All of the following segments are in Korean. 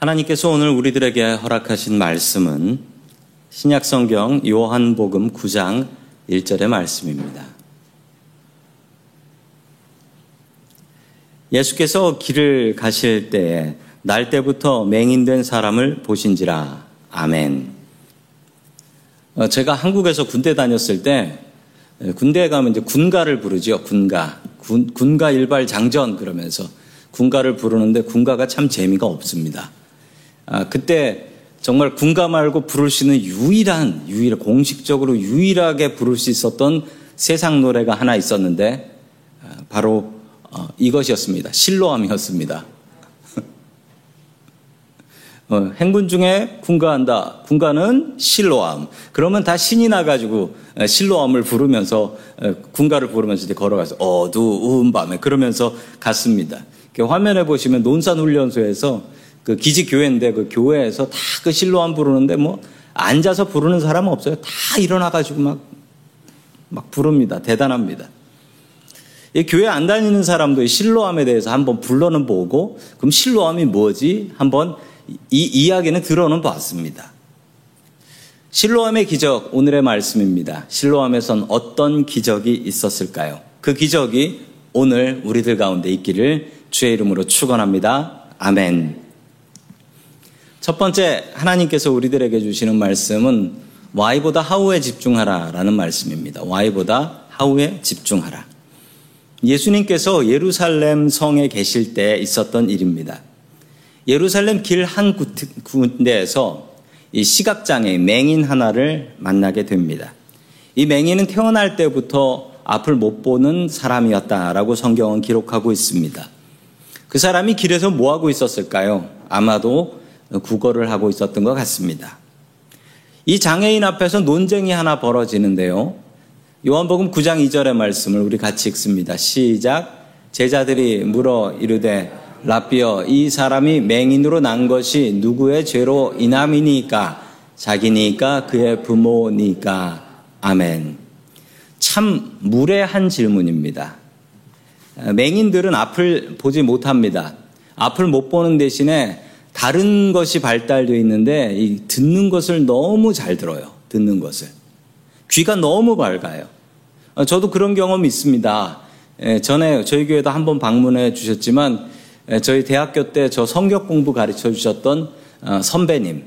하나님께서 오늘 우리들에게 허락하신 말씀은 신약성경 요한복음 9장 1절의 말씀입니다. 예수께서 길을 가실 때에 날 때부터 맹인된 사람을 보신지라. 아멘. 어, 제가 한국에서 군대 다녔을 때 군대에 가면 이제 군가를 부르죠. 군가. 군, 군가 일발 장전 그러면서 군가를 부르는데 군가가 참 재미가 없습니다. 아, 그때 정말 군가 말고 부를 수 있는 유일한, 유일, 공식적으로 유일하게 부를 수 있었던 세상 노래가 하나 있었는데, 아, 바로 어, 이것이었습니다. 실로암이었습니다. 어, 행군 중에 군가한다. 군가는 실로암. 그러면 다 신이 나가지고 어, 실로암을 부르면서 어, 군가를 부르면서 이제 걸어가서 어두운 밤에 그러면서 갔습니다. 화면에 보시면 논산훈련소에서 그 기지 교회인데 그 교회에서 다 그 실로암 부르는데 뭐 앉아서 부르는 사람은 없어요. 다 일어나 가지고 막, 막 부릅니다. 대단합니다. 이 교회 안 다니는 사람도 실로암에 대해서 한번 불러는 보고 그럼 실로암이 뭐지? 한번 이 이야기는 들어는 봤습니다. 실로암의 기적 오늘의 말씀입니다. 실로암에선 어떤 기적이 있었을까요? 그 기적이 오늘 우리들 가운데 있기를 주의 이름으로 축원합니다. 아멘. 첫 번째 하나님께서 우리들에게 주시는 말씀은 Y보다 하우에 집중하라라는 말씀입니다. Y보다 하우에 집중하라. 예수님께서 예루살렘 성에 계실 때 있었던 일입니다. 예루살렘 길 한 군데에서 이 시각장애 맹인 하나를 만나게 됩니다. 이 맹인은 태어날 때부터 앞을 못 보는 사람이었다라고 성경은 기록하고 있습니다. 그 사람이 길에서 뭐 하고 있었을까요? 아마도 국어를 하고 있었던 것 같습니다. 이 장애인 앞에서 논쟁이 하나 벌어지는데요. 요한복음 9장 2절의 말씀을 우리 같이 읽습니다. 시작. 제자들이 물어 이르되 라비어 이 사람이 맹인으로 난 것이 누구의 죄로 인함이니까 자기니까 그의 부모니까 아멘. 참 무례한 질문입니다. 맹인들은 앞을 보지 못합니다. 앞을 못 보는 대신에 다른 것이 발달되어 있는데 이 듣는 것을 너무 잘 들어요. 듣는 것을. 귀가 너무 밝아요. 어, 저도 그런 경험이 있습니다. 예, 전에 저희 교회도 한번 방문해 주셨지만 예, 저희 대학교 때 저 성격 공부 가르쳐 주셨던 어, 선배님,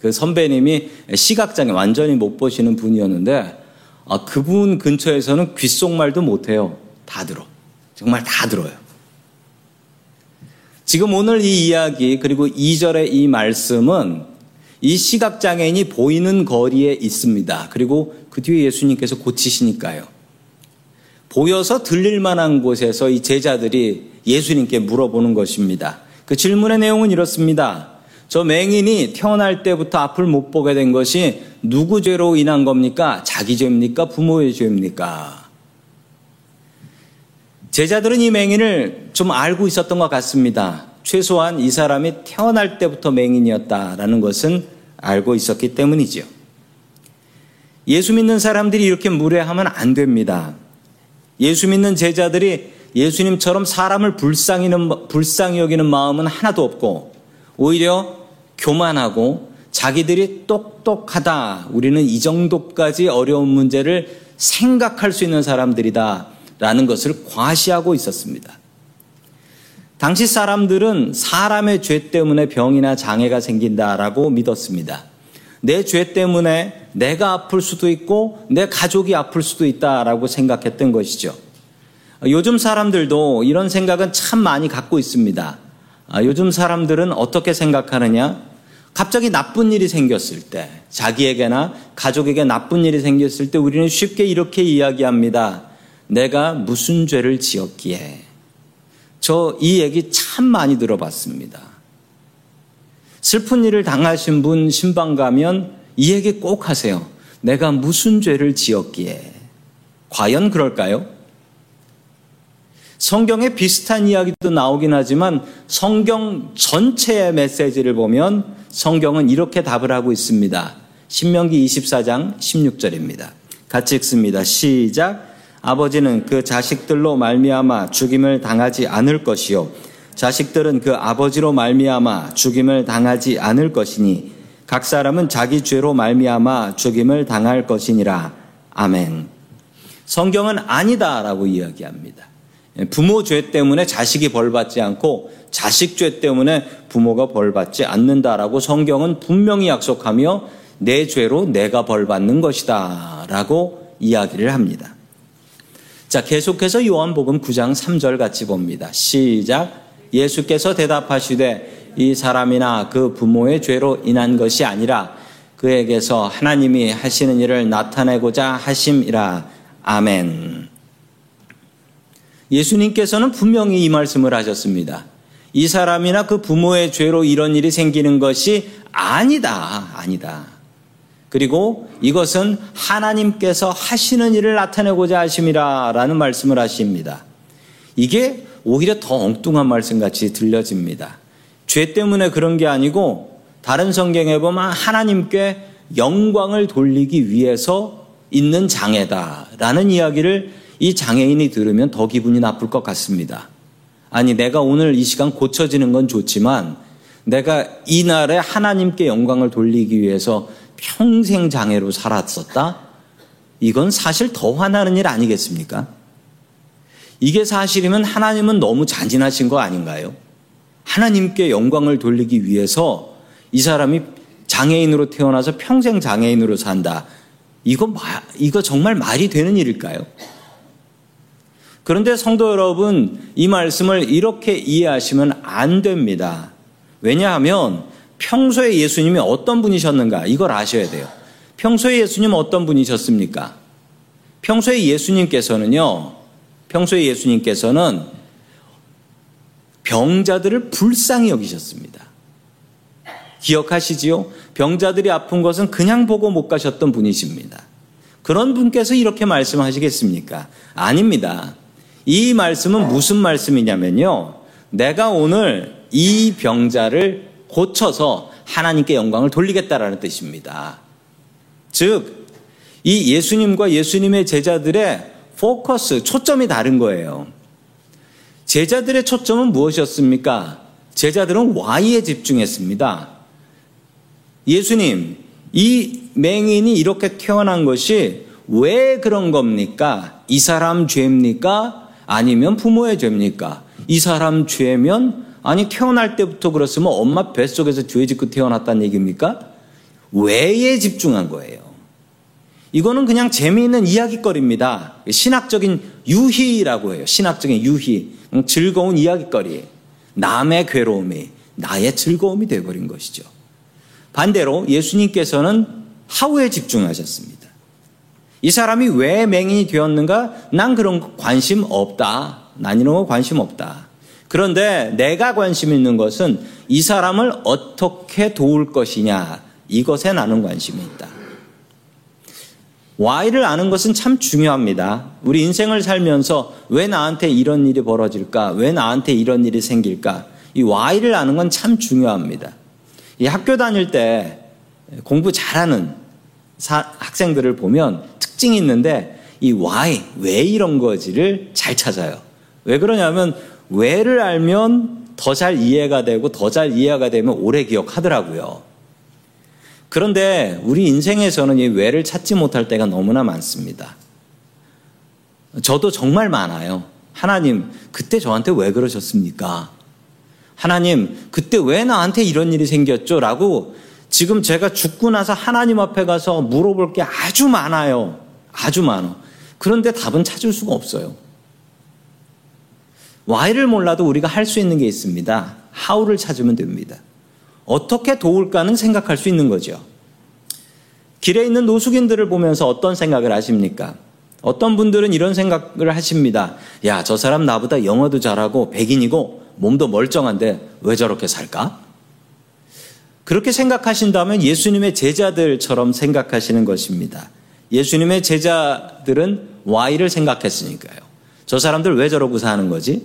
그 선배님이 시각장애 완전히 못 보시는 분이었는데 아, 그분 근처에서는 귓속말도 못해요. 다 들어. 정말 다 들어요. 지금 오늘 이 이야기 그리고 2절의 이 말씀은 이 시각장애인이 보이는 거리에 있습니다. 그리고 그 뒤에 예수님께서 고치시니까요. 보여서 들릴 만한 곳에서 이 제자들이 예수님께 물어보는 것입니다. 그 질문의 내용은 이렇습니다. 저 맹인이 태어날 때부터 앞을 못 보게 된 것이 누구 죄로 인한 겁니까? 자기 죄입니까? 부모의 죄입니까? 제자들은 이 맹인을 좀 알고 있었던 것 같습니다. 최소한 이 사람이 태어날 때부터 맹인이었다라는 것은 알고 있었기 때문이지요. 예수 믿는 사람들이 이렇게 무례하면 안 됩니다. 예수 믿는 제자들이 예수님처럼 사람을 불쌍히, 불쌍히 여기는 마음은 하나도 없고 오히려 교만하고 자기들이 똑똑하다. 우리는 이 정도까지 어려운 문제를 생각할 수 있는 사람들이다. 라는 것을 과시하고 있었습니다. 당시 사람들은 사람의 죄 때문에 병이나 장애가 생긴다라고 믿었습니다. 내 죄 때문에 내가 아플 수도 있고 내 가족이 아플 수도 있다라고 생각했던 것이죠. 요즘 사람들도 이런 생각은 참 많이 갖고 있습니다. 아, 요즘 사람들은 어떻게 생각하느냐? 갑자기 나쁜 일이 생겼을 때, 자기에게나 가족에게 나쁜 일이 생겼을 때 우리는 쉽게 이렇게 이야기합니다. 내가 무슨 죄를 지었기에. 저 이 얘기 참 많이 들어봤습니다. 슬픈 일을 당하신 분 신방 가면 이 얘기 꼭 하세요. 내가 무슨 죄를 지었기에. 과연 그럴까요? 성경에 비슷한 이야기도 나오긴 하지만 성경 전체의 메시지를 보면 성경은 이렇게 답을 하고 있습니다. 신명기 24장 16절입니다. 같이 읽습니다. 시작. 아버지는 그 자식들로 말미암아 죽임을 당하지 않을 것이요 자식들은 그 아버지로 말미암아 죽임을 당하지 않을 것이니 각 사람은 자기 죄로 말미암아 죽임을 당할 것이니라. 아멘. 성경은 아니다라고 이야기합니다. 부모 죄 때문에 자식이 벌 받지 않고 자식 죄 때문에 부모가 벌 받지 않는다라고 성경은 분명히 약속하며 내 죄로 내가 벌 받는 것이다라고 이야기를 합니다. 자, 계속해서 요한복음 9장 3절 같이 봅니다. 시작. 예수께서 대답하시되 이 사람이나 그 부모의 죄로 인한 것이 아니라 그에게서 하나님이 하시는 일을 나타내고자 하심이라. 아멘. 예수님께서는 분명히 이 말씀을 하셨습니다. 이 사람이나 그 부모의 죄로 이런 일이 생기는 것이 아니다. 아니다. 그리고 이것은 하나님께서 하시는 일을 나타내고자 하심이라 라는 말씀을 하십니다. 이게 오히려 더 엉뚱한 말씀 같이 들려집니다. 죄 때문에 그런 게 아니고 다른 성경에 보면 하나님께 영광을 돌리기 위해서 있는 장애다 라는 이야기를 이 장애인이 들으면 더 기분이 나쁠 것 같습니다. 아니, 내가 오늘 이 시간 고쳐지는 건 좋지만 내가 이날에 하나님께 영광을 돌리기 위해서 평생 장애로 살았었다? 이건 사실 더 화나는 일 아니겠습니까? 이게 사실이면 하나님은 너무 잔인하신 거 아닌가요? 하나님께 영광을 돌리기 위해서 이 사람이 장애인으로 태어나서 평생 장애인으로 산다. 이거, 이거 정말 말이 되는 일일까요? 그런데 성도 여러분, 이 말씀을 이렇게 이해하시면 안 됩니다. 왜냐하면 평소에 예수님이 어떤 분이셨는가 이걸 아셔야 돼요. 평소에 예수님 어떤 분이셨습니까? 평소에 예수님께서는요, 평소에 예수님께서는 병자들을 불쌍히 여기셨습니다. 기억하시지요? 병자들이 아픈 것은 그냥 보고 못 가셨던 분이십니다. 그런 분께서 이렇게 말씀하시겠습니까? 아닙니다. 이 말씀은 무슨 말씀이냐면요. 내가 오늘 이 병자를 고쳐서 하나님께 영광을 돌리겠다라는 뜻입니다. 즉, 이 예수님과 예수님의 제자들의 포커스, 초점이 다른 거예요. 제자들의 초점은 무엇이었습니까? 제자들은 Y에 집중했습니다. 예수님, 이 맹인이 이렇게 태어난 것이 왜 그런 겁니까? 이 사람 죄입니까? 아니면 부모의 죄입니까? 이 사람 죄면 아니 태어날 때부터 그렇으면 엄마 뱃속에서 죄 짓고 태어났다는 얘기입니까? 왜에 집중한 거예요. 이거는 그냥 재미있는 이야기거리입니다. 신학적인 유희라고 해요. 신학적인 유희. 즐거운 이야기거리. 남의 괴로움이 나의 즐거움이 되어버린 것이죠. 반대로 예수님께서는 하우에 집중하셨습니다. 이 사람이 왜 맹인이 되었는가? 난 그런 관심 없다. 난 이런 거 관심 없다. 그런데 내가 관심 있는 것은 이 사람을 어떻게 도울 것이냐. 이것에 나는 관심이 있다. Y를 아는 것은 참 중요합니다. 우리 인생을 살면서 왜 나한테 이런 일이 벌어질까? 왜 나한테 이런 일이 생길까? 이 Y를 아는 건 참 중요합니다. 이 학교 다닐 때 공부 잘하는 사, 학생들을 보면 특징이 있는데 이 why, 왜 이런 거지를 잘 찾아요. 왜 그러냐면 왜를 알면 더 잘 이해가 되고 더 잘 이해가 되면 오래 기억하더라고요. 그런데 우리 인생에서는 이 왜를 찾지 못할 때가 너무나 많습니다. 저도 정말 많아요. 하나님, 그때 저한테 왜 그러셨습니까? 하나님, 그때 왜 나한테 이런 일이 생겼죠? 라고 지금 제가 죽고 나서 하나님 앞에 가서 물어볼 게 아주 많아요. 아주 많아. 그런데 답은 찾을 수가 없어요. Why를 몰라도 우리가 할 수 있는 게 있습니다. how를 찾으면 됩니다. 어떻게 도울까는 생각할 수 있는 거죠. 길에 있는 노숙인들을 보면서 어떤 생각을 하십니까? 어떤 분들은 이런 생각을 하십니다. 야, 저 사람 나보다 영어도 잘하고 백인이고 몸도 멀쩡한데 왜 저렇게 살까? 그렇게 생각하신다면 예수님의 제자들처럼 생각하시는 것입니다. 예수님의 제자들은 Y를 생각했으니까요. 저 사람들 왜 저러고 사는 거지?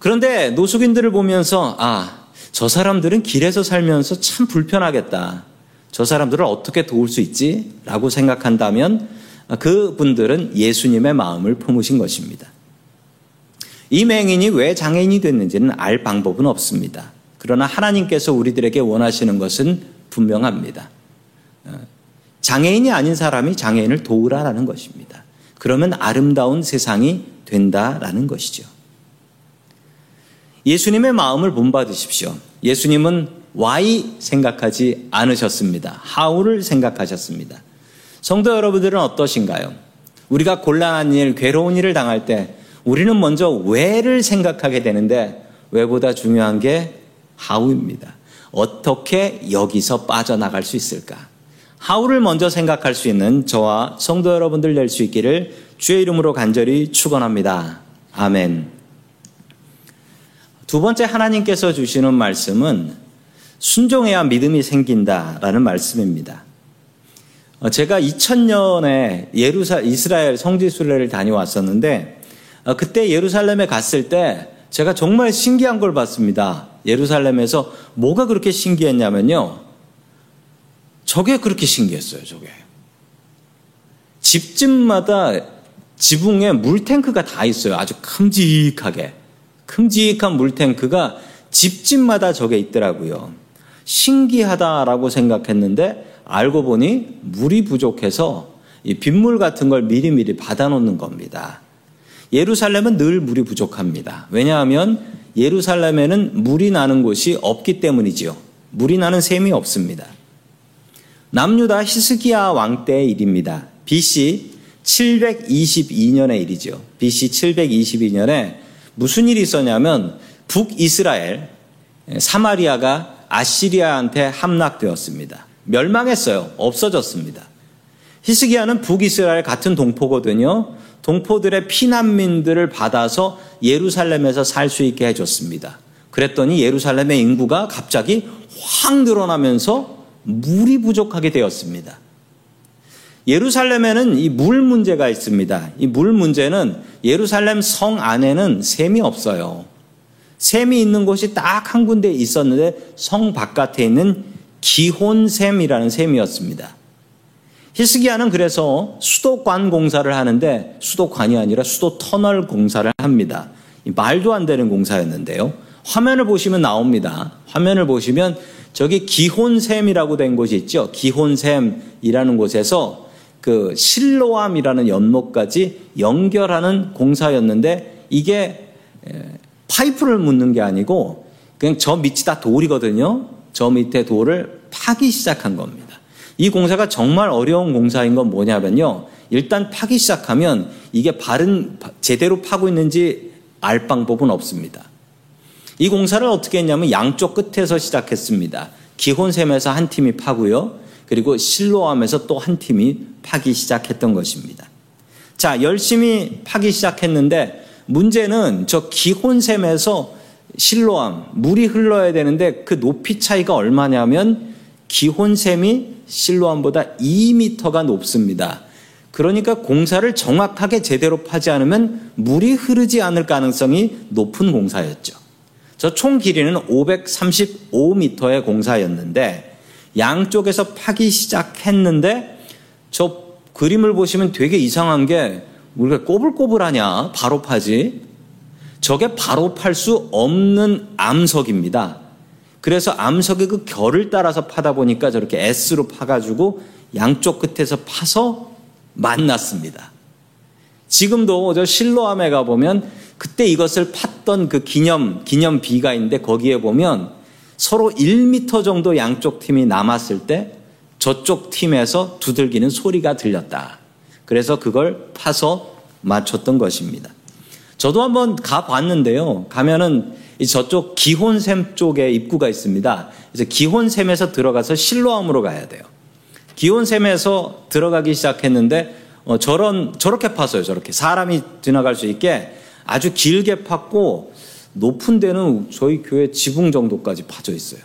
그런데 노숙인들을 보면서 아, 저 사람들은 길에서 살면서 참 불편하겠다. 저 사람들을 어떻게 도울 수 있지? 라고 생각한다면 그 분들은 예수님의 마음을 품으신 것입니다. 이 맹인이 왜 장애인이 됐는지는 알 방법은 없습니다. 그러나 하나님께서 우리들에게 원하시는 것은 분명합니다. 어, 장애인이 아닌 사람이 장애인을 도우라라는 것입니다. 그러면 아름다운 세상이 된다라는 것이죠. 예수님의 마음을 본받으십시오. 예수님은 why 생각하지 않으셨습니다. how를 생각하셨습니다. 성도 여러분들은 어떠신가요? 우리가 곤란한 일, 괴로운 일을 당할 때 우리는 먼저 왜를 생각하게 되는데 왜보다 중요한 게 how입니다. 어떻게 여기서 빠져나갈 수 있을까? how를 먼저 생각할 수 있는 저와 성도 여러분들 될 수 있기를 주의 이름으로 간절히 축원합니다. 아멘. 두 번째 하나님께서 주시는 말씀은 순종해야 믿음이 생긴다라는 말씀입니다. 어, 제가 2000년에 예루살 이스라엘 성지 순례를 다녀왔었는데 어, 그때 예루살렘에 갔을 때 제가 정말 신기한 걸 봤습니다. 예루살렘에서 뭐가 그렇게 신기했냐면요. 저게 그렇게 신기했어요, 저게. 집집마다 지붕에 물탱크가 다 있어요. 아주 큼직하게. 큼직한 물탱크가 집집마다 저게 있더라고요. 신기하다라고 생각했는데 알고 보니 물이 부족해서 이 빗물 같은 걸 미리미리 받아놓는 겁니다. 예루살렘은 늘 물이 부족합니다. 왜냐하면 예루살렘에는 물이 나는 곳이 없기 때문이지요. 물이 나는 셈이 없습니다. 남유다 히스기야 왕 때의 일입니다. BC 722년의 일이죠. BC 722년에 무슨 일이 있었냐면 북이스라엘 사마리아가 아시리아한테 함락되었습니다. 멸망했어요. 없어졌습니다. 히스기야는 북이스라엘 같은 동포거든요. 동포들의 피난민들을 받아서 예루살렘에서 살 수 있게 해줬습니다. 그랬더니 예루살렘의 인구가 갑자기 확 늘어나면서 물이 부족하게 되었습니다. 예루살렘에는 이 물 문제가 있습니다. 이 물 문제는 예루살렘 성 안에는 샘이 없어요. 샘이 있는 곳이 딱 한 군데 있었는데 성 바깥에 있는 기혼샘이라는 샘이었습니다. 히스기야는 그래서 수도관 공사를 하는데 수도관이 아니라 수도 터널 공사를 합니다. 말도 안 되는 공사였는데요. 화면을 보시면 나옵니다. 화면을 보시면 저기 기혼샘이라고 된 곳이 있죠. 기혼샘이라는 곳에서 그 실로암이라는 연못까지 연결하는 공사였는데 이게 파이프를 묻는 게 아니고 그냥 저 밑이 다 돌이거든요. 저 밑에 돌을 파기 시작한 겁니다. 이 공사가 정말 어려운 공사인 건 뭐냐면요. 일단 파기 시작하면 이게 바른 제대로 파고 있는지 알 방법은 없습니다. 이 공사를 어떻게 했냐면 양쪽 끝에서 시작했습니다. 기혼샘에서 한 팀이 파고요. 그리고 실로암에서 또 한 팀이 파기 시작했던 것입니다. 자, 열심히 파기 시작했는데 문제는 저 기혼샘에서 실로암, 물이 흘러야 되는데 그 높이 차이가 얼마냐면 기혼샘이 실로암보다 2미터가 높습니다. 그러니까 공사를 정확하게 제대로 파지 않으면 물이 흐르지 않을 가능성이 높은 공사였죠. 저 총 길이는 535m의 공사였는데 양쪽에서 파기 시작했는데 저 그림을 보시면 되게 이상한 게 우리가 꼬불꼬불하냐 바로 파지 저게 바로 팔 수 없는 암석입니다. 그래서 암석의 그 결을 따라서 파다 보니까 저렇게 S로 파가지고 양쪽 끝에서 파서 만났습니다. 지금도 저 실로암에 가보면 그때 이것을 팠던 그 기념, 기념비가 있는데 거기에 보면 서로 1미터 정도 양쪽 팀이 남았을 때 저쪽 팀에서 두들기는 소리가 들렸다. 그래서 그걸 파서 맞췄던 것입니다. 저도 한번 가봤는데요. 가면은 저쪽 기혼샘 쪽에 입구가 있습니다. 그래서 기혼샘에서 들어가서 실로암으로 가야 돼요. 기혼샘에서 들어가기 시작했는데 어, 저런 저렇게 팠어요. 저렇게 사람이 지나갈 수 있게 아주 길게 팠고 높은 데는 저희 교회 지붕 정도까지 파져 있어요.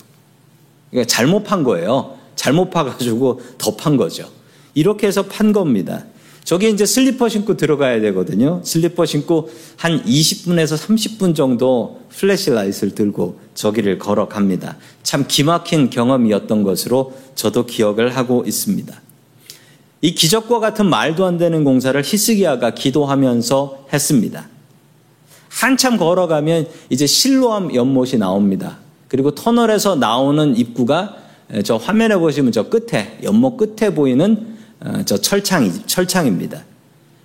그러니까 잘못 판 거예요. 잘못 파가지고 더 판 거죠. 이렇게 해서 판 겁니다. 저기 이제 슬리퍼 신고 들어가야 되거든요. 슬리퍼 신고 한 20분에서 30분 정도 flashlight를 들고 저기를 걸어갑니다. 참 기막힌 경험이었던 것으로 저도 기억을 하고 있습니다. 이 기적과 같은 말도 안 되는 공사를 히스기야가 기도하면서 했습니다. 한참 걸어가면 이제 실로암 연못이 나옵니다. 그리고 터널에서 나오는 입구가 저 화면에 보시면 저 끝에 연못 끝에 보이는 어, 저 철창이 철창입니다.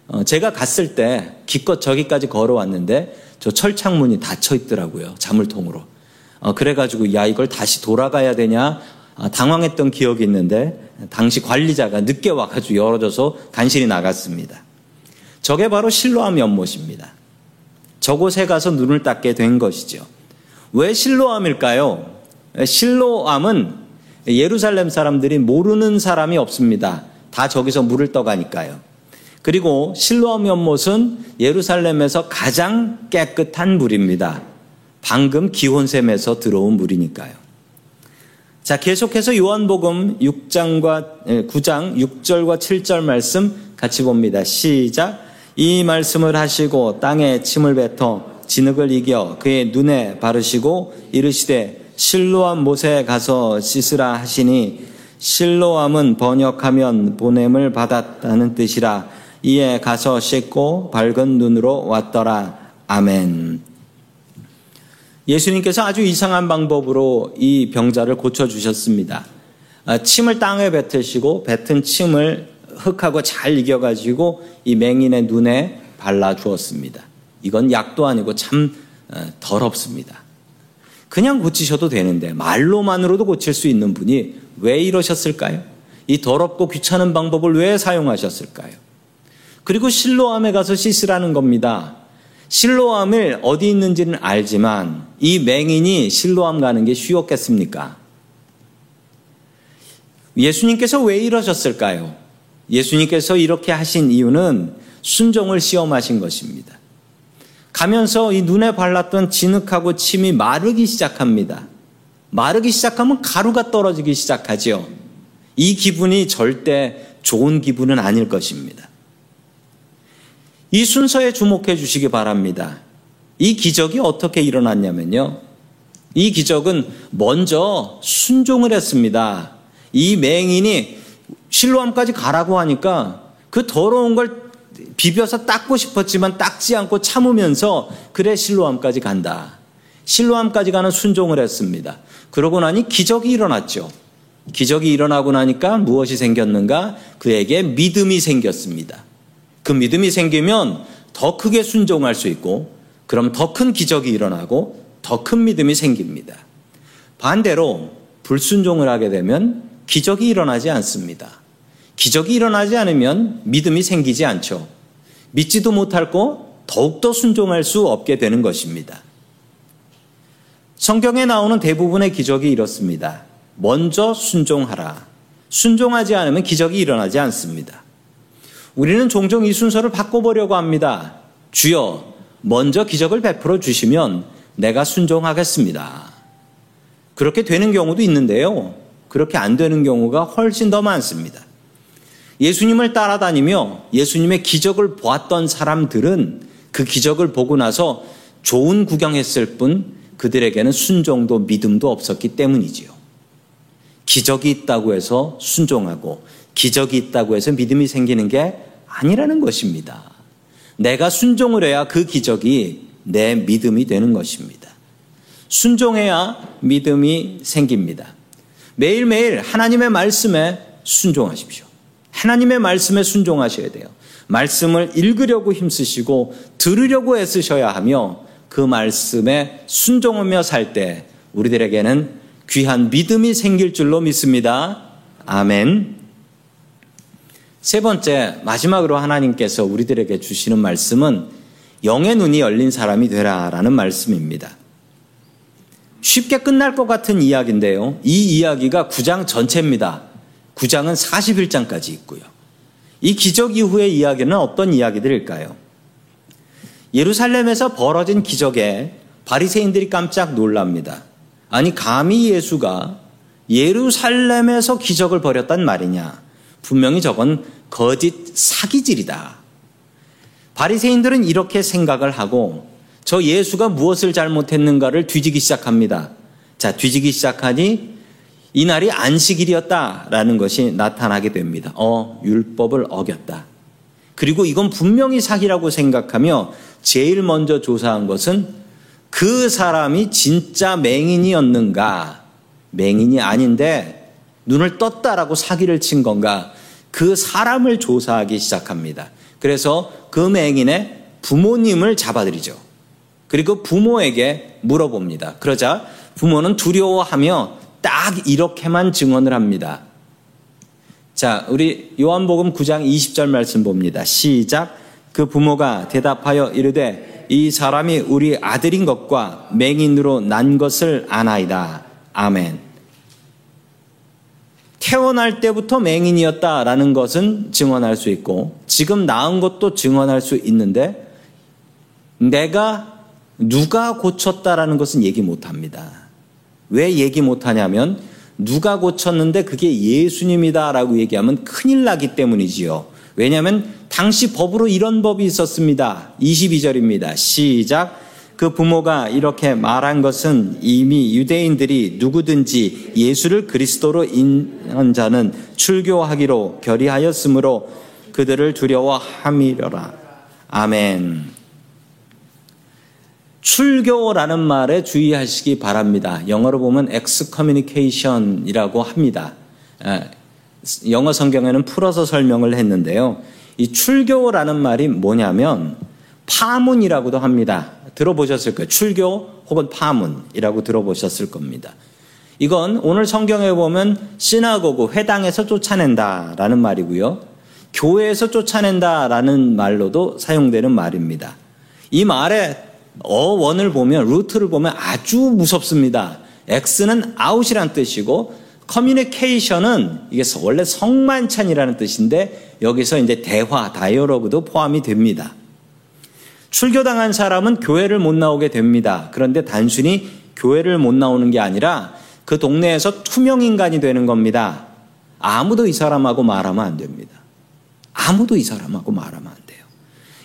어, 제가 갔을 때 기껏 저기까지 걸어왔는데 저 철창문이 닫혀 있더라고요. 자물통으로. 어, 그래가지고 야 이걸 다시 돌아가야 되냐 당황했던 기억이 있는데 당시 관리자가 늦게 와가지고 열어줘서 간신히 나갔습니다. 저게 바로 실로암 연못입니다. 저곳에 가서 눈을 닦게 된 것이죠. 왜 실로암일까요? 실로암은 예루살렘 사람들이 모르는 사람이 없습니다. 다 저기서 물을 떠가니까요. 그리고 실로암 연못은 예루살렘에서 가장 깨끗한 물입니다. 방금 기혼샘에서 들어온 물이니까요. 자, 계속해서 요한복음 6장과 9장 6절과 7절 말씀 같이 봅니다. 시작. 이 말씀을 하시고 땅에 침을 뱉어 진흙을 이겨 그의 눈에 바르시고 이르시되 실로암 못에 가서 씻으라 하시니 실로암은 번역하면 보냄을 받았다는 뜻이라 이에 가서 씻고 밝은 눈으로 왔더라. 아멘. 예수님께서 아주 이상한 방법으로 이 병자를 고쳐 주셨습니다. 아, 침을 땅에 뱉으시고 뱉은 침을 흙하고 잘 이겨가지고 이 맹인의 눈에 발라 주었습니다. 이건 약도 아니고 참 어, 더럽습니다. 그냥 고치셔도 되는데 말로만으로도 고칠 수 있는 분이 왜 이러셨을까요? 이 더럽고 귀찮은 방법을 왜 사용하셨을까요? 그리고 실로암에 가서 씻으라는 겁니다. 실로암을 어디 있는지는 알지만 이 맹인이 실로암 가는 게 쉬웠겠습니까? 예수님께서 왜 이러셨을까요? 예수님께서 이렇게 하신 이유는 순종을 시험하신 것입니다. 가면서 이 눈에 발랐던 진흙하고 침이 마르기 시작합니다. 마르기 시작하면 가루가 떨어지기 시작하죠. 이 기분이 절대 좋은 기분은 아닐 것입니다. 이 순서에 주목해 주시기 바랍니다. 이 기적이 어떻게 일어났냐면요. 이 기적은 먼저 순종을 했습니다. 이 맹인이 실로암까지 가라고 하니까 그 더러운 걸 비벼서 닦고 싶었지만 닦지 않고 참으면서 그래 실로암까지 간다. 실로암까지 가는 순종을 했습니다. 그러고 나니 기적이 일어났죠. 기적이 일어나고 나니까 무엇이 생겼는가? 그에게 믿음이 생겼습니다. 그 믿음이 생기면 더 크게 순종할 수 있고 그럼 더 큰 기적이 일어나고 더 큰 믿음이 생깁니다. 반대로 불순종을 하게 되면 기적이 일어나지 않습니다. 기적이 일어나지 않으면 믿음이 생기지 않죠. 믿지도 못할 고 더욱더 순종할 수 없게 되는 것입니다. 성경에 나오는 대부분의 기적이 이렇습니다. 먼저 순종하라. 순종하지 않으면 기적이 일어나지 않습니다. 우리는 종종 이 순서를 바꿔보려고 합니다. 주여, 먼저 기적을 베풀어 주시면 내가 순종하겠습니다. 그렇게 되는 경우도 있는데요. 그렇게 안 되는 경우가 훨씬 더 많습니다. 예수님을 따라다니며 예수님의 기적을 보았던 사람들은 그 기적을 보고 나서 좋은 구경했을 뿐 그들에게는 순종도 믿음도 없었기 때문이지요. 기적이 있다고 해서 순종하고 기적이 있다고 해서 믿음이 생기는 게 아니라는 것입니다. 내가 순종을 해야 그 기적이 내 믿음이 되는 것입니다. 순종해야 믿음이 생깁니다. 매일매일 하나님의 말씀에 순종하십시오. 하나님의 말씀에 순종하셔야 돼요. 말씀을 읽으려고 힘쓰시고 들으려고 애쓰셔야 하며 그 말씀에 순종하며 살 때 우리들에게는 귀한 믿음이 생길 줄로 믿습니다. 아멘. 세 번째, 마지막으로 하나님께서 우리들에게 주시는 말씀은 영의 눈이 열린 사람이 되라라는 말씀입니다. 쉽게 끝날 것 같은 이야기인데요. 이 이야기가 9장 전체입니다. 9장은 41장까지 있고요. 이 기적 이후의 이야기는 어떤 이야기들일까요? 예루살렘에서 벌어진 기적에 바리새인들이 깜짝 놀랍니다. 아니 감히 예수가 예루살렘에서 기적을 벌였단 말이냐? 분명히 저건 거짓 사기질이다. 바리새인들은 이렇게 생각을 하고 저 예수가 무엇을 잘못했는가를 뒤지기 시작합니다. 자, 뒤지기 시작하니 이날이 안식일이었다라는 것이 나타나게 됩니다. 어, 율법을 어겼다. 그리고 이건 분명히 사기라고 생각하며 제일 먼저 조사한 것은 그 사람이 진짜 맹인이었는가? 맹인이 아닌데 눈을 떴다라고 사기를 친 건가? 그 사람을 조사하기 시작합니다. 그래서 그 맹인의 부모님을 잡아들이죠. 그리고 부모에게 물어봅니다. 그러자 부모는 두려워하며 딱 이렇게만 증언을 합니다. 자, 우리 요한복음 9장 20절 말씀 봅니다. 시작. 그 부모가 대답하여 이르되 이 사람이 우리 아들인 것과 맹인으로 난 것을 아나이다. 아멘. 태어날 때부터 맹인이었다라는 것은 증언할 수 있고 지금 낳은 것도 증언할 수 있는데 내가 누가 고쳤다라는 것은 얘기 못 합니다. 왜 얘기 못 하냐면 누가 고쳤는데 그게 예수님이다라고 얘기하면 큰일 나기 때문이지요. 왜냐하면 당시 법으로 이런 법이 있었습니다. 22절입니다. 시작. 그 부모가 이렇게 말한 것은 이미 유대인들이 누구든지 예수를 그리스도로 인한 자는 출교하기로 결의하였으므로 그들을 두려워함이려라. 아멘. 출교라는 말에 주의하시기 바랍니다. 영어로 보면 excommunication이라고 합니다. 영어 성경에는 풀어서 설명을 했는데요. 이 출교라는 말이 뭐냐면 파문이라고도 합니다. 들어보셨을 거예요. 출교 혹은 파문이라고 들어보셨을 겁니다. 이건 오늘 성경에 보면 시나고그 회당에서 쫓아낸다라는 말이고요. 교회에서 쫓아낸다라는 말로도 사용되는 말입니다. 이 말의 어원을 보면 root를 보면 아주 무섭습니다. ex는 out이란 뜻이고 communication은 이게 원래 성만찬이라는 뜻인데 여기서 이제 대화, dialogue도 포함이 됩니다. 출교당한 사람은 교회를 못 나오게 됩니다. 그런데 단순히 교회를 못 나오는 게 아니라 그 동네에서 투명 인간이 되는 겁니다. 아무도 이 사람하고 말하면 안 됩니다. 아무도 이 사람하고 말하면 안 돼요.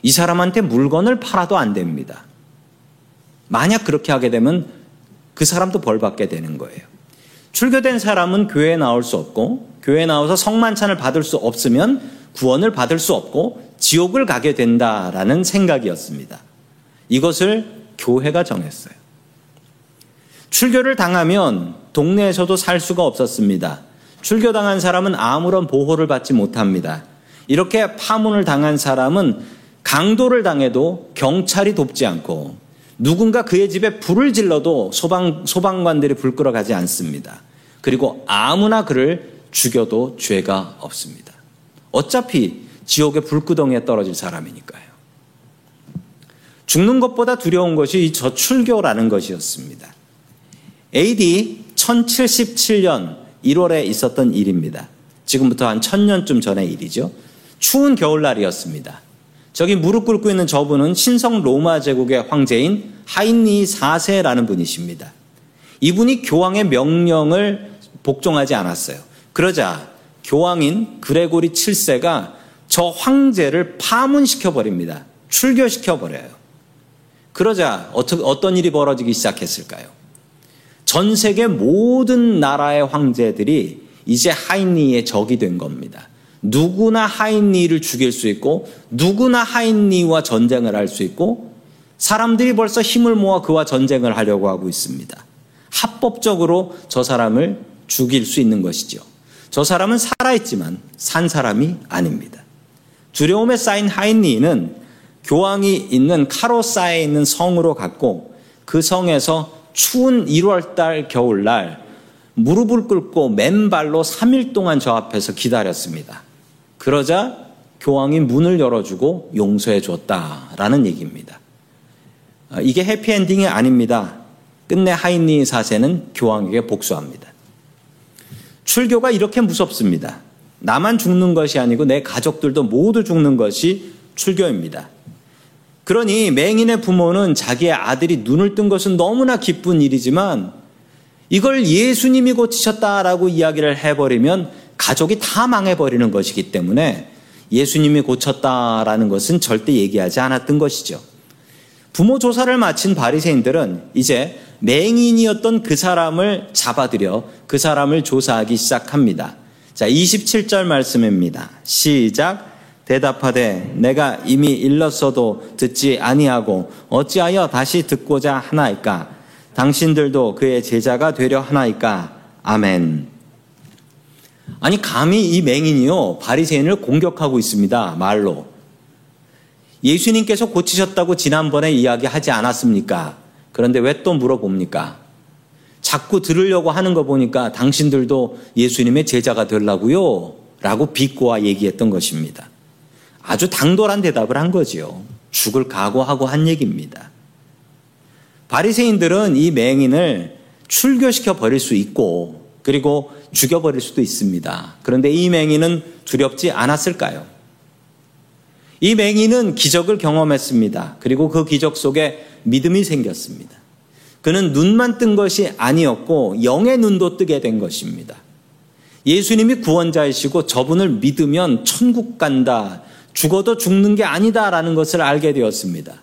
이 사람한테 물건을 팔아도 안 됩니다. 만약 그렇게 하게 되면 그 사람도 벌 받게 되는 거예요. 출교된 사람은 교회에 나올 수 없고 교회에 나와서 성만찬을 받을 수 없으면 구원을 받을 수 없고 지옥을 가게 된다라는 생각이었습니다. 이것을 교회가 정했어요. 출교를 당하면 동네에서도 살 수가 없었습니다. 출교당한 사람은 아무런 보호를 받지 못합니다. 이렇게 파문을 당한 사람은 강도를 당해도 경찰이 돕지 않고 누군가 그의 집에 불을 질러도 소방, 소방관들이 불 끌어 가지 않습니다. 그리고 아무나 그를 죽여도 죄가 없습니다. 어차피 지옥의 불구덩이에 떨어질 사람이니까요. 죽는 것보다 두려운 것이 저 출교라는 것이었습니다. AD 1077년 1월에 있었던 일입니다. 지금부터 한 천년쯤 전의 일이죠. 추운 겨울날이었습니다. 저기 무릎 꿇고 있는 저분은 신성 로마 제국의 황제인 하인리 4세라는 분이십니다. 이분이 교황의 명령을 복종하지 않았어요. 그러자 교황인 그레고리 7세가 저 황제를 파문시켜 버립니다. 출교시켜 버려요. 그러자 어떤 일이 벌어지기 시작했을까요? 전 세계 모든 나라의 황제들이 이제 하인리의 적이 된 겁니다. 누구나 하인리를 죽일 수 있고 누구나 하인리와 전쟁을 할 수 있고 사람들이 벌써 힘을 모아 그와 전쟁을 하려고 하고 있습니다. 합법적으로 저 사람을 죽일 수 있는 것이죠. 저 사람은 살아있지만 산 사람이 아닙니다. 두려움에 쌓인 하인리는 교황이 있는 카로사에 있는 성으로 갔고 그 성에서 추운 1월달 겨울날 무릎을 꿇고 맨발로 3일 동안 저 앞에서 기다렸습니다. 그러자 교황이 문을 열어주고 용서해 줬다라는 얘기입니다. 아, 이게 해피엔딩이 아닙니다. 끝내 하인리 사세는 교황에게 복수합니다. 출교가 이렇게 무섭습니다. 나만 죽는 것이 아니고 내 가족들도 모두 죽는 것이 출교입니다. 그러니 맹인의 부모는 자기의 아들이 눈을 뜬 것은 너무나 기쁜 일이지만 이걸 예수님이 고치셨다라고 이야기를 해버리면 가족이 다 망해버리는 것이기 때문에 예수님이 고쳤다라는 것은 절대 얘기하지 않았던 것이죠. 부모 조사를 마친 바리새인들은 이제 맹인이었던 그 사람을 잡아들여 그 사람을 조사하기 시작합니다. 자, 27절 말씀입니다. 시작. 대답하되 내가 이미 일렀어도 듣지 아니하고 어찌하여 다시 듣고자 하나이까 당신들도 그의 제자가 되려 하나이까 아멘. 아니 감히 이 맹인이요 바리새인을 공격하고 있습니다 말로 예수님께서 고치셨다고 지난번에 이야기하지 않았습니까? 그런데 왜 또 물어봅니까? 자꾸 들으려고 하는 거 보니까 당신들도 예수님의 제자가 되려고요? 라고 비꼬아 얘기했던 것입니다. 아주 당돌한 대답을 한 거지요. 죽을 각오하고 한 얘기입니다. 바리새인들은 이 맹인을 출교시켜 버릴 수 있고 그리고 죽여 버릴 수도 있습니다. 그런데 이 맹인은 두렵지 않았을까요? 이 맹인은 기적을 경험했습니다. 그리고 그 기적 속에 믿음이 생겼습니다. 그는 눈만 뜬 것이 아니었고 영의 눈도 뜨게 된 것입니다. 예수님이 구원자이시고 저분을 믿으면 천국 간다. 죽어도 죽는 게 아니다라는 것을 알게 되었습니다.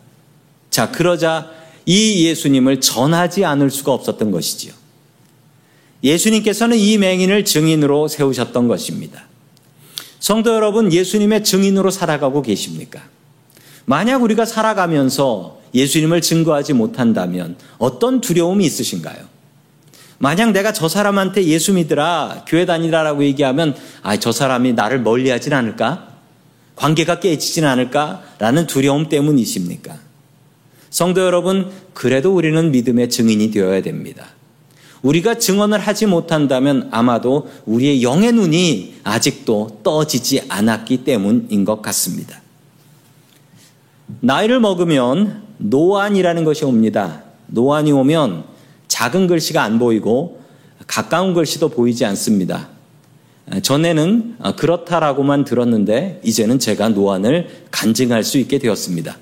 자, 그러자 이 예수님을 전하지 않을 수가 없었던 것이지요. 예수님께서는 이 맹인을 증인으로 세우셨던 것입니다. 성도 여러분, 예수님의 증인으로 살아가고 계십니까? 만약 우리가 살아가면서 예수님을 증거하지 못한다면 어떤 두려움이 있으신가요? 만약 내가 저 사람한테 예수 믿으라, 교회 다니라라고 얘기하면, 아, 저 사람이 나를 멀리 하진 않을까? 관계가 깨지진 않을까? 라는 두려움 때문이십니까? 성도 여러분, 그래도 우리는 믿음의 증인이 되어야 됩니다. 우리가 증언을 하지 못한다면 아마도 우리의 영의 눈이 아직도 떠지지 않았기 때문인 것 같습니다. 나이를 먹으면 노안이라는 것이 옵니다. 노안이 오면 작은 글씨가 안 보이고 가까운 글씨도 보이지 않습니다. 전에는 그렇다라고만 들었는데 이제는 제가 노안을 간증할 수 있게 되었습니다.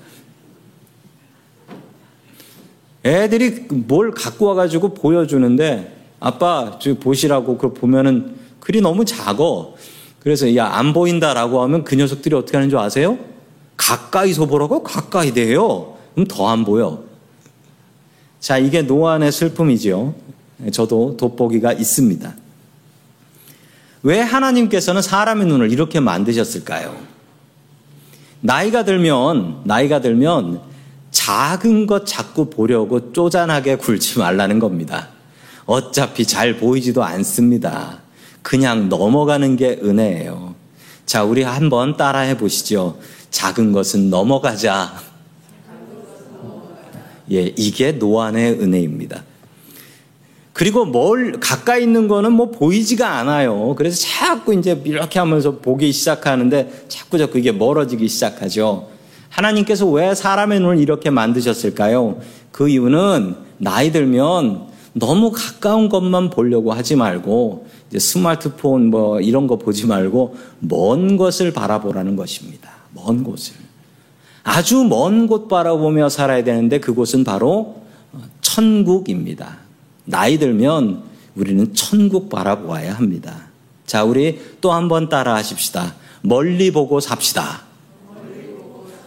애들이 뭘 갖고 와가지고 보여주는데 아빠 저 보시라고 그 보면은 글이 너무 작어. 그래서 야 안 보인다라고 하면 그 녀석들이 어떻게 하는 줄 아세요? 가까이서 보라고 가까이 돼요. 그럼 더 안 보여. 자 이게 노안의 슬픔이죠. 저도 돋보기가 있습니다. 왜 하나님께서는 사람의 눈을 이렇게 만드셨을까요? 나이가 들면 나이가 들면 작은 것 자꾸 보려고 쪼잔하게 굴지 말라는 겁니다. 어차피 잘 보이지도 않습니다. 그냥 넘어가는 게 은혜예요. 자, 우리 한번 따라해 보시죠. 작은 것은 넘어가자. 예, 이게 노안의 은혜입니다. 그리고 뭘 가까이 있는 거는 뭐 보이지가 않아요. 그래서 자꾸 이제 이렇게 하면서 보기 시작하는데 자꾸 자꾸 이게 멀어지기 시작하죠. 하나님께서 왜 사람의 눈을 이렇게 만드셨을까요? 그 이유는 나이 들면 너무 가까운 것만 보려고 하지 말고 스마트폰 뭐 이런 거 보지 말고 먼 것을 바라보라는 것입니다. 먼 곳을. 아주 먼 곳 바라보며 살아야 되는데 그곳은 바로 천국입니다. 나이 들면 우리는 천국 바라보아야 합니다. 자, 우리 또 한 번 따라 하십시다. 멀리 보고 삽시다.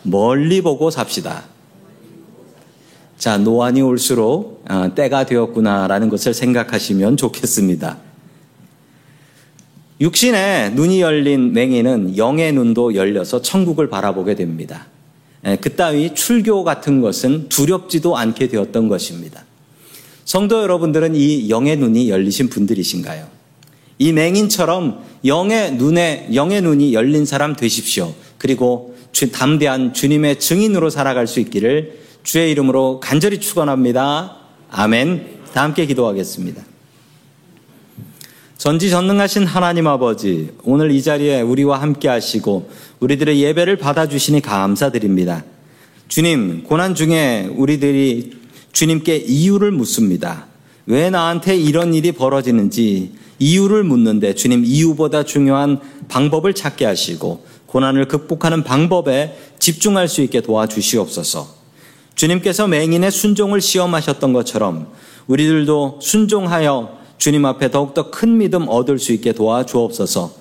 멀리 보고 삽시다. 자, 노안이 올수록 어, 때가 되었구나라는 것을 생각하시면 좋겠습니다. 육신의 눈이 열린 맹인은 영의 눈도 열려서 천국을 바라보게 됩니다. 예, 그따위 출교 같은 것은 두렵지도 않게 되었던 것입니다. 성도 여러분들은 이 영의 눈이 열리신 분들이신가요? 이 맹인처럼 영의 눈에 영의 눈이 열린 사람 되십시오. 그리고 주, 담대한 주님의 증인으로 살아갈 수 있기를 주의 이름으로 간절히 축원합니다. 아멘. 다 함께 기도하겠습니다. 전지전능하신 하나님 아버지, 오늘 이 자리에 우리와 함께 하시고 우리들의 예배를 받아주시니 감사드립니다. 주님, 고난 중에 우리들이 주님께 이유를 묻습니다. 왜 나한테 이런 일이 벌어지는지 이유를 묻는데 주님 이유보다 중요한 방법을 찾게 하시고 고난을 극복하는 방법에 집중할 수 있게 도와주시옵소서. 주님께서 맹인의 순종을 시험하셨던 것처럼 우리들도 순종하여 주님 앞에 더욱더 큰 믿음 얻을 수 있게 도와주옵소서.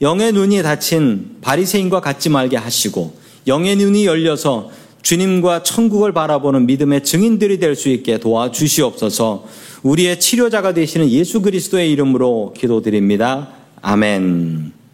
영의 눈이 닫힌 바리새인과 같지 말게 하시고 영의 눈이 열려서 주님과 천국을 바라보는 믿음의 증인들이 될 수 있게 도와주시옵소서. 우리의 치료자가 되시는 예수 그리스도의 이름으로 기도드립니다. 아멘.